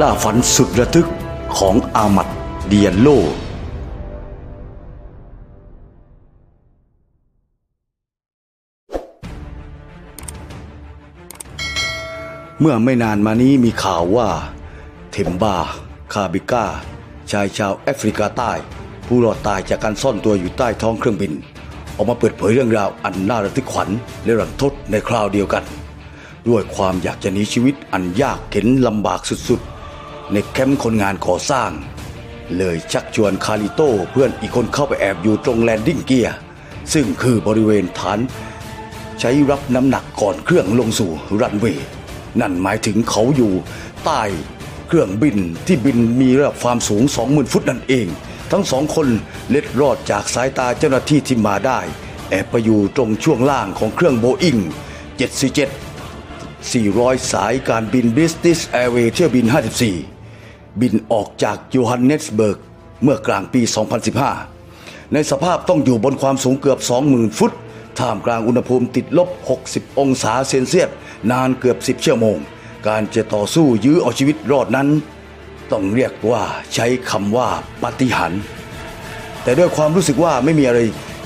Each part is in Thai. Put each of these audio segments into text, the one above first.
ล่าฝันสุดระทึกของอาหมัด ดิยัลโล่ เมื่อไม่นานมานี้มีข่าวว่า เทมบา คาเบก้า ชายชาวแอฟริกาใต้ ผู้รอดตายจากการซ่อนตัวอยู่ใต้ท้องเครื่องบิน ออกมาเปิดเผยเรื่องราวอันน่าระทึกขวัญและรันทดในคราวเดียวกัน ด้วยความอยากจะหนีชีวิตอันยากเข็ญลำบากสุดๆ ในแคมป์คนงานก่อสร้าง เลยชักชวนคาร์ลิโต้เพื่อนอีกคนเข้าไปแอบอยู่ตรง landing gear ซึ่งคือบริเวณฐาน ใช้รับน้ำหนักก่อนเครื่องลงสู่รันเวย์นั่นหมายถึงเขาอยู่ใต้เครื่องบินที่บินมีระดับความสูง 20,000 ฟุตนั่นเอง ทั้งสองคนเล็ดรอดจากสายตาเจ้าหน้าที่ที่มาได้ แอบไปอยู่ตรงช่วงล่างของเครื่องโบอิ้ง747 400 สายการบิน British Airways เที่ยวบิน 54 บินออกจากโยฮันเนสเบิร์กเมื่อกลางปี 2015 ในสภาพต้องอยู่บนความสูงเกือบ 20,000 ฟุต ท่ามกลางอุณหภูมิติดลบ 60 องศาเซลเซียส นานเกือบ 10 ชั่วโมง การจะต่อสู้ยื้อเอาชีวิตรอดนั้น ต้องเรียกว่าใช้คำว่าปาฏิหาริย์แต่ด้วยความรู้สึกว่าไม่มีอะไร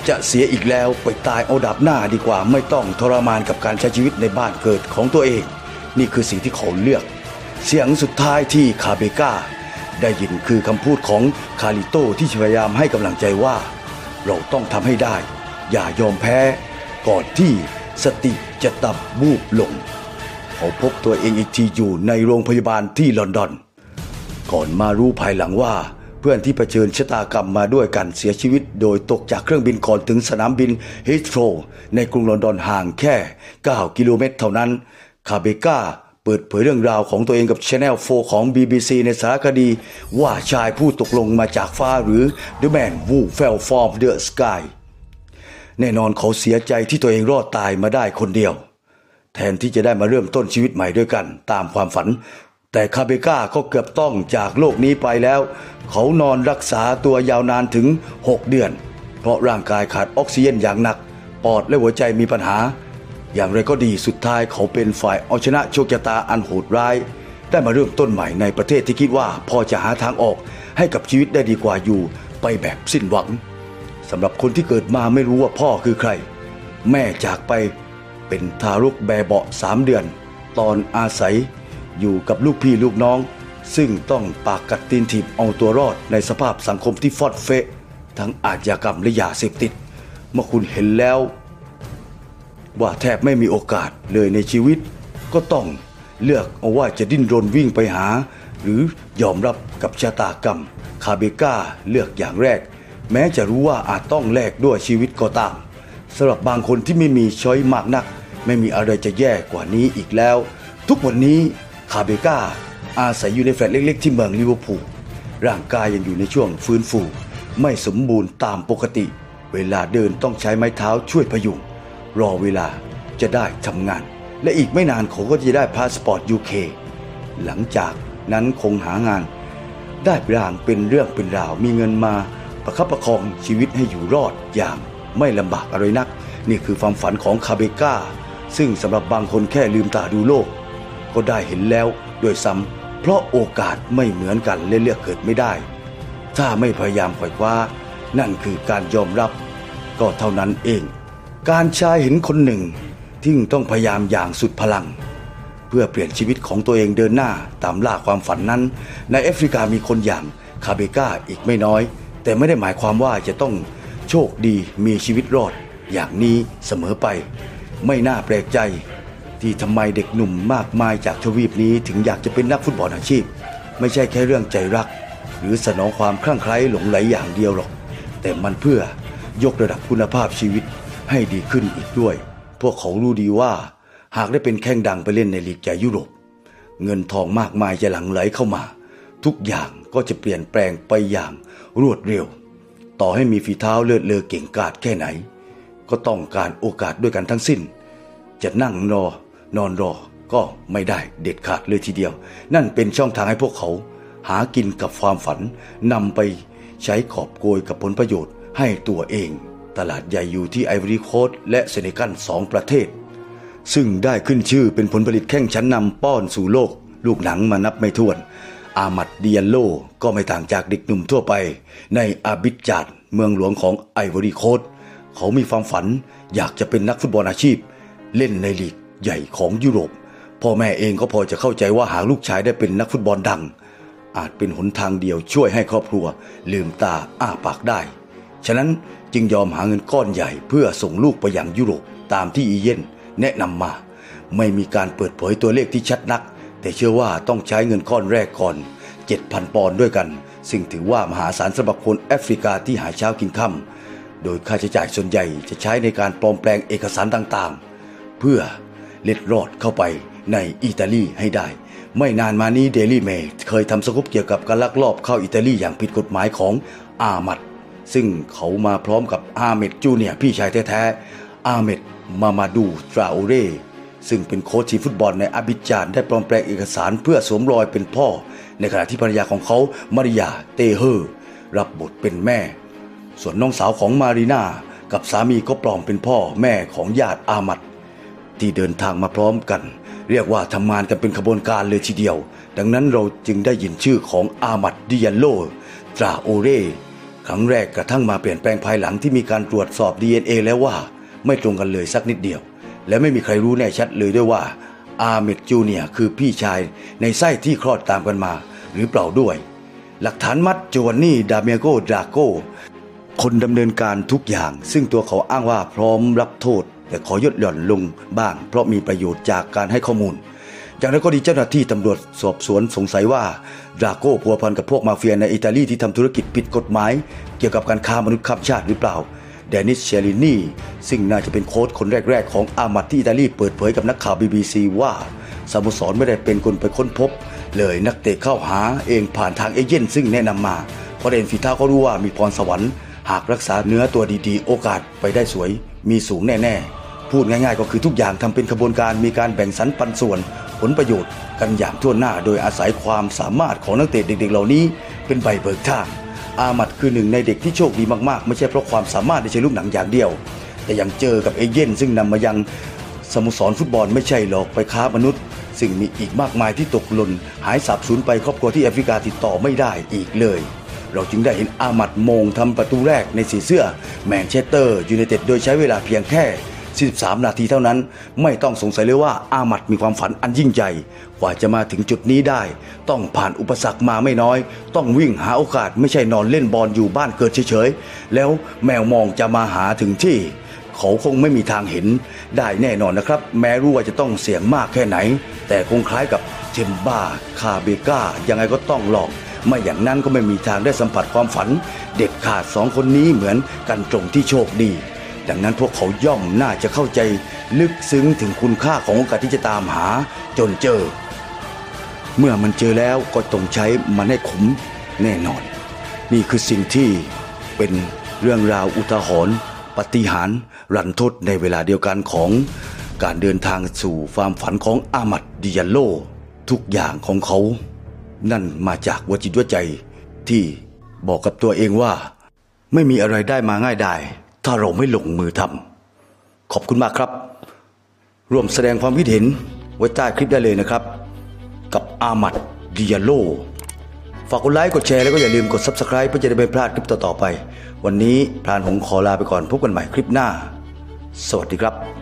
จะเสียอีกแล้วไปตายเอาดับหน้าดีกว่าไม่ต้องทรมานกับการใช้ชีวิตในบ้านเกิดของตัวเอง นี่คือสิ่งที่เขาเลือก เสียงสุดท้ายที่คาเบกาได้ยินคือคำพูดของคาริโตที่พยายามให้กำลังใจว่า เราต้องทำให้ได้ อย่ายอมแพ้ ก่อนที่สติจะตับบูบลง เขาพบตัวเองอีกทีอยู่ในโรงพยาบาลที่ลอนดอน ก่อนมารู้ภายหลังว่าเพื่อนที่เผชิญชะตากรรมมาด้วยกันเสียชีวิต โดยตกจากเครื่องบินก่อนถึงสนามบินฮิสโตรในกรุงลอนดอนห่างแค่ 9 กิโลเมตรเท่านั้น คาเบกา เปิดเผยเรื่องราวของตัวเองกับ Channel 4 ของ BBC ในสารคดี ว่าชายผู้ตกลงมาจากฟ้าหรือ The Man Who Fell from the Sky แน่นอนเขาเสียใจที่ตัวเองรอดตายมาได้คนเดียว แทนที่จะได้มาเริ่มต้นชีวิตใหม่ด้วยกัน ตามความฝัน แต่คาเบก้าก็เกือบต้องจากโลกนี้ไปแล้ว เขานอนรักษาตัวยาวนานถึง 6 เดือน เพราะร่างกายขาดออกซิเจนอย่างหนัก ปอดและหัวใจมีปัญหา อย่างไรก็ดีสุดท้ายเขาเป็นฝ่ายเอาชนะโชคชะตาอันโหดร้าย ได้มาเริ่มต้นใหม่ในประเทศที่คิดว่าพอจะหาทางออกให้กับชีวิตได้ดีกว่าอยู่ ไปแบบสิ้นหวังสำหรับคนที่เกิดมาไม่รู้ว่าพ่อคือใคร แม่จากไปเป็นทารกแบเบาะสามเดือน ตอนอาศัยอยู่กับลูกพี่ลูกน้อง ซึ่งต้องปากกัดตีนถีบเอาตัวรอดในสภาพสังคมที่ฟอดเฟะทั้งอาชญากรรมและยาเสพติด เมื่อคุณเห็นแล้ว ว่าแทบไม่มีโอกาสเลยในชีวิต ก็ต้องเลือกเอาว่าจะดิ้นรนวิ่งไปหา หรือยอมรับกับชะตากรรม คาเบกาเลือกอย่างแรก แม้จะรู้ว่าอาจต้องแลกด้วยชีวิตก็ตามสำหรับบางคนที่ไม่มี choice มากนัก ไม่มีอะไรจะแย่กว่านี้อีกแล้ว ทุกวันนี้คาเบกาอาศัยอยู่ในแฟลตเล็กๆ ที่เมืองลิเวอร์พูลร่างกายยังอยู่ในช่วงฟื้นฟู ไม่สมบูรณ์ตามปกติ เวลาเดินต้องใช้ไม้เท้าช่วยพยุง รอเวลาจะได้ทำงาน และอีกไม่นานเขาก็จะได้พาสปอร์ต UK หลังจากนั้นคงหางาน ได้อย่างเป็นเรื่องเป็นราว มีเงินมาประคับประคองชีวิตให้อยู่รอดอย่างไม่ลำบากอะไรนัก นี่คือความฝันของคาเบกาซึ่งสำหรับบางคนแค่ลืมตาดูโลก ก็ได้เห็นแล้วด้วยซ้ำเพราะโอกาสไม่เหมือนกันและเลือกเกิดไม่ได้ ถ้าไม่พยายามไขว่คว้า นั่นคือการยอมรับ ก็เท่านั้นเอง การชายเห็นคนหนึ่งที่ต้องพยายามอย่างสุดพลัง เพื่อเปลี่ยนชีวิตของตัวเองเดินหน้าตามล่าความฝันนั้น ในแอฟริกามีคนอย่างคาเบกาอีกไม่น้อย แต่ไม่ได้หมายความว่าจะต้องโชคดีมีชีวิตรอด อย่างนี้เสมอไป ไม่น่าแปลกใจ ที่ทำไมเด็กหนุ่มมากมายจากทวีปนี้ถึงอยากจะเป็นนักฟุตบอลอาชีพ ไม่ใช่แค่เรื่องใจรัก หรือสนองความคลั่งไคล้หลงไหลอย่างเดียวหรอก แต่มันเพื่อยกระดับคุณภาพชีวิต ให้ดีขึ้นอีกด้วย พวกเขารู้ดีว่าหากได้เป็นแข้งดังไปเล่นในลีกใหญ่ยุโรป เงินทองมากมายจะหลั่งไหลเข้ามา ทุกอย่างก็จะเปลี่ยนแปลงไปอย่างรวดเร็ว ต่อให้มีฝีเท้าเลือดเลอเก่งกาจแค่ไหน ก็ต้องการโอกาสด้วยกันทั้งสิ้น จะนั่งรอนอนรอก็ไม่ได้เด็ดขาดเลยทีเดียว นั่นเป็นช่องทางให้พวกเขา หากินกับความฝันนำไปใช้ขอบโกยกับผลประโยชน์ให้ตัวเอง ตลาดใหญ่อยู่ที่ไอวอรีโคสตและเซเนกัลสองประเทศ ซึ่งได้ขึ้นชื่อเป็นผลผลิตแข้งชั้นนำป้อนสู่โลก ลูกหนังมานับไม่ถ้วน อาหมัด ดิยัลโล่ก็ไม่ต่างจากเด็กหนุ่มทั่วไป ในอาบิดจานเมืองหลวงของไอวอรีโคสตเขามีความฝันอยากจะเป็นนักฟุตบอลอาชีพ เล่นในลีกใหญ่ของยุโรปพ่อแม่เองก็พอจะเข้าใจว่าหากลูกชายได้เป็นนักฟุตบอลดัง อาจเป็นหนทางเดียวช่วยให้ครอบครัว ลืมตาอ้าปากได้ ฉะนั้น จึงยอมหาเงินก้อนใหญ่เพื่อส่งลูกไปยังยุโรปตามที่อีเยนแนะนำมา ไม่มีการเปิดเผยตัวเลขที่ชัดนัก แต่เชื่อว่าต้องใช้เงินก้อนแรกก่อน 7,000 ปอนด์ด้วยกัน ซึ่งถือว่ามหาศาลสำหรับคนแอฟริกาที่หาเช้ากินค่ำโดยค่าใช้จ่ายส่วนใหญ่จะใช้ในการปลอมแปลงเอกสารต่างๆ เพื่อเล็ดรอดเข้าไปในอิตาลีให้ได้ ไม่นานมานี้ Daily Mail เคยทำสกู๊ปเกี่ยวกับการลักลอบเข้าอิตาลีอย่างผิดกฎหมายของอามัด ซึ่งเขามาพร้อมกับอาเมดจูเนียพี่ชายแท้ๆ อาเมดมามาดูตราโอเรซึ่งเป็นโค้ชทีมฟุตบอลในอาบิจานได้ปลอมแปลงเอกสารเพื่อสวมรอยเป็นพ่อ ในขณะที่ภรรยาของเขามาริยาเตเฮอร์รับบทเป็นแม่ ส่วนน้องสาวของมารีนากับสามีก็ปลอมเป็นพ่อแม่ของญาติอาหมัดที่เดินทางมาพร้อมกัน เรียกว่าทำงานกันเป็นขบวนการเลยทีเดียว ดังนั้นเราจึงได้ยินชื่อของอามัดดิยันโลตราโอเร ครั้งแรกกระทั่งมาเปลี่ยนแปลงภายหลังที่มีการตรวจสอบ DNA แล้วว่า ไม่ตรงกันเลยสักนิดเดียว และไม่มีใครรู้แน่ชัดเลยด้วยว่าอาเมดจูเนียคือพี่ชายในไส้ที่คลอดตามกันมา หรือเปล่าด้วย หลักฐานมัดโจวานนี่ดาเมียโกดราโกคนดำเนินการทุกอย่าง ซึ่งตัวเขาอ้างว่าพร้อมรับโทษ แต่ขอยดหย่อนลงบ้าง เพราะมีประโยชน์จากการให้ข้อมูล อย่างไรก็ดีเจ้าหน้าที่ตำรวจสอบสวนสงสัยว่าดราโก้พัวพันกับพวกมาเฟียในอิตาลีที่ทำธุรกิจผิดกฎหมาย เกี่ยวกับการค้ามนุษย์ข้ามชาติหรือเปล่าเดนิสเชลินีซึ่งน่าจะเป็นโค้ชคนแรก ๆ ของอามัดที่อิตาลีเปิดเผยกับนักข่าว BBC ว่าสโมสรไม่ได้เป็นคนไปค้นพบ เลยนักเตะเข้าหาเองผ่านทางเอเย่นซึ่งแนะนำมาเพราะเดนฝีท้าเขารู้ว่ามีพรสวรรค์หากรักษาเนื้อตัวดีๆ โอกาสไปได้สวย มีสูงแน่ ๆ พูดง่ายๆ ก็คือทุกอย่างทำเป็นขบวนการมีการแบ่งสรรปันส่วน ผลประโยชน์กันอย่างทั่วหน้า โดยอาศัยความสามารถของนักเตะเด็กๆ เหล่านี้ เป็นใบเบิกทาง อามัดคือหนึ่งในเด็กที่โชคดีมากๆ ไม่ใช่เพราะความสามารถในเชิงลูกหนังอย่างเดียว แต่ยังเจอกับเอเย่นซึ่งนำมายังสโมสรฟุตบอลไม่ใช่หรอกไปค้ามนุษย์ ซึ่งมีอีกมากมายที่ตกหล่นหายสับสูญไปครอบครัวที่แอฟริกาติดต่อไม่ได้อีกเลย เราจึงได้เห็นอาหมัดลงทำประตูแรกในสีเสื้อแมนเชสเตอร์ยูไนเต็ดโดยใช้เวลาเพียงแค่ 43 นาทีเท่านั้น ไม่ต้องสงสัยเลยว่าอาหมัดมีความฝันอันยิ่งใหญ่กว่าจะมาถึงจุดนี้ได้ ต้องผ่านอุปสรรคมาไม่น้อย ต้องวิ่งหาโอกาสไม่ใช่นอนเล่นบอลอยู่บ้านเกิดเฉยๆ แล้วแมวมองจะมาหาถึงที่ เขาคงไม่มีทางเห็นได้แน่นอนนะครับ แม้รู้ว่าจะต้องเสี่ยงมากแค่ไหน แต่คงคล้ายกับเทมบ้าคาเบกายังไงก็ต้องลองไม่อย่างนั้นก็ไม่มีทางได้สัมผัสความฝัน เด็ดขาดสองคนนี้เหมือนกันตรงที่โชคดี ดังนั้นพวกเขาย่อมน่าจะเข้าใจลึกซึ้งถึงคุณค่าของโอกาสที่จะตามหาจนเจอ เมื่อมันเจอแล้วก็ต้องใช้มันให้คุ้มแน่นอน นี่คือสิ่งที่เป็นเรื่องราวอุทาหรณ์ปฏิหารรันทดในเวลาเดียวกันของการเดินทางสู่ความฝันของอามัดดิยันโล ทุกอย่างของเขา นั่นมาจากวจิตวใจที่บอกกับตัวเองว่า ไม่มีอะไรได้มาง่ายได้ ถ้าเราไม่ลงมือทำขอบคุณมากครับ ร่วมแสดงความคิดเห็นไว้ใต้คลิปได้เลยนะครับ กับอามัดดิยาโลฝากกดไลค์กดแชร์แล้วก็อย่าลืมกด Subscribe เพื่อจะได้ไม่พลาดคลิปต่อๆไป วันนี้พรานหงส์ขอลาไปก่อนพบกันใหม่คลิปหน้า สวัสดีครับ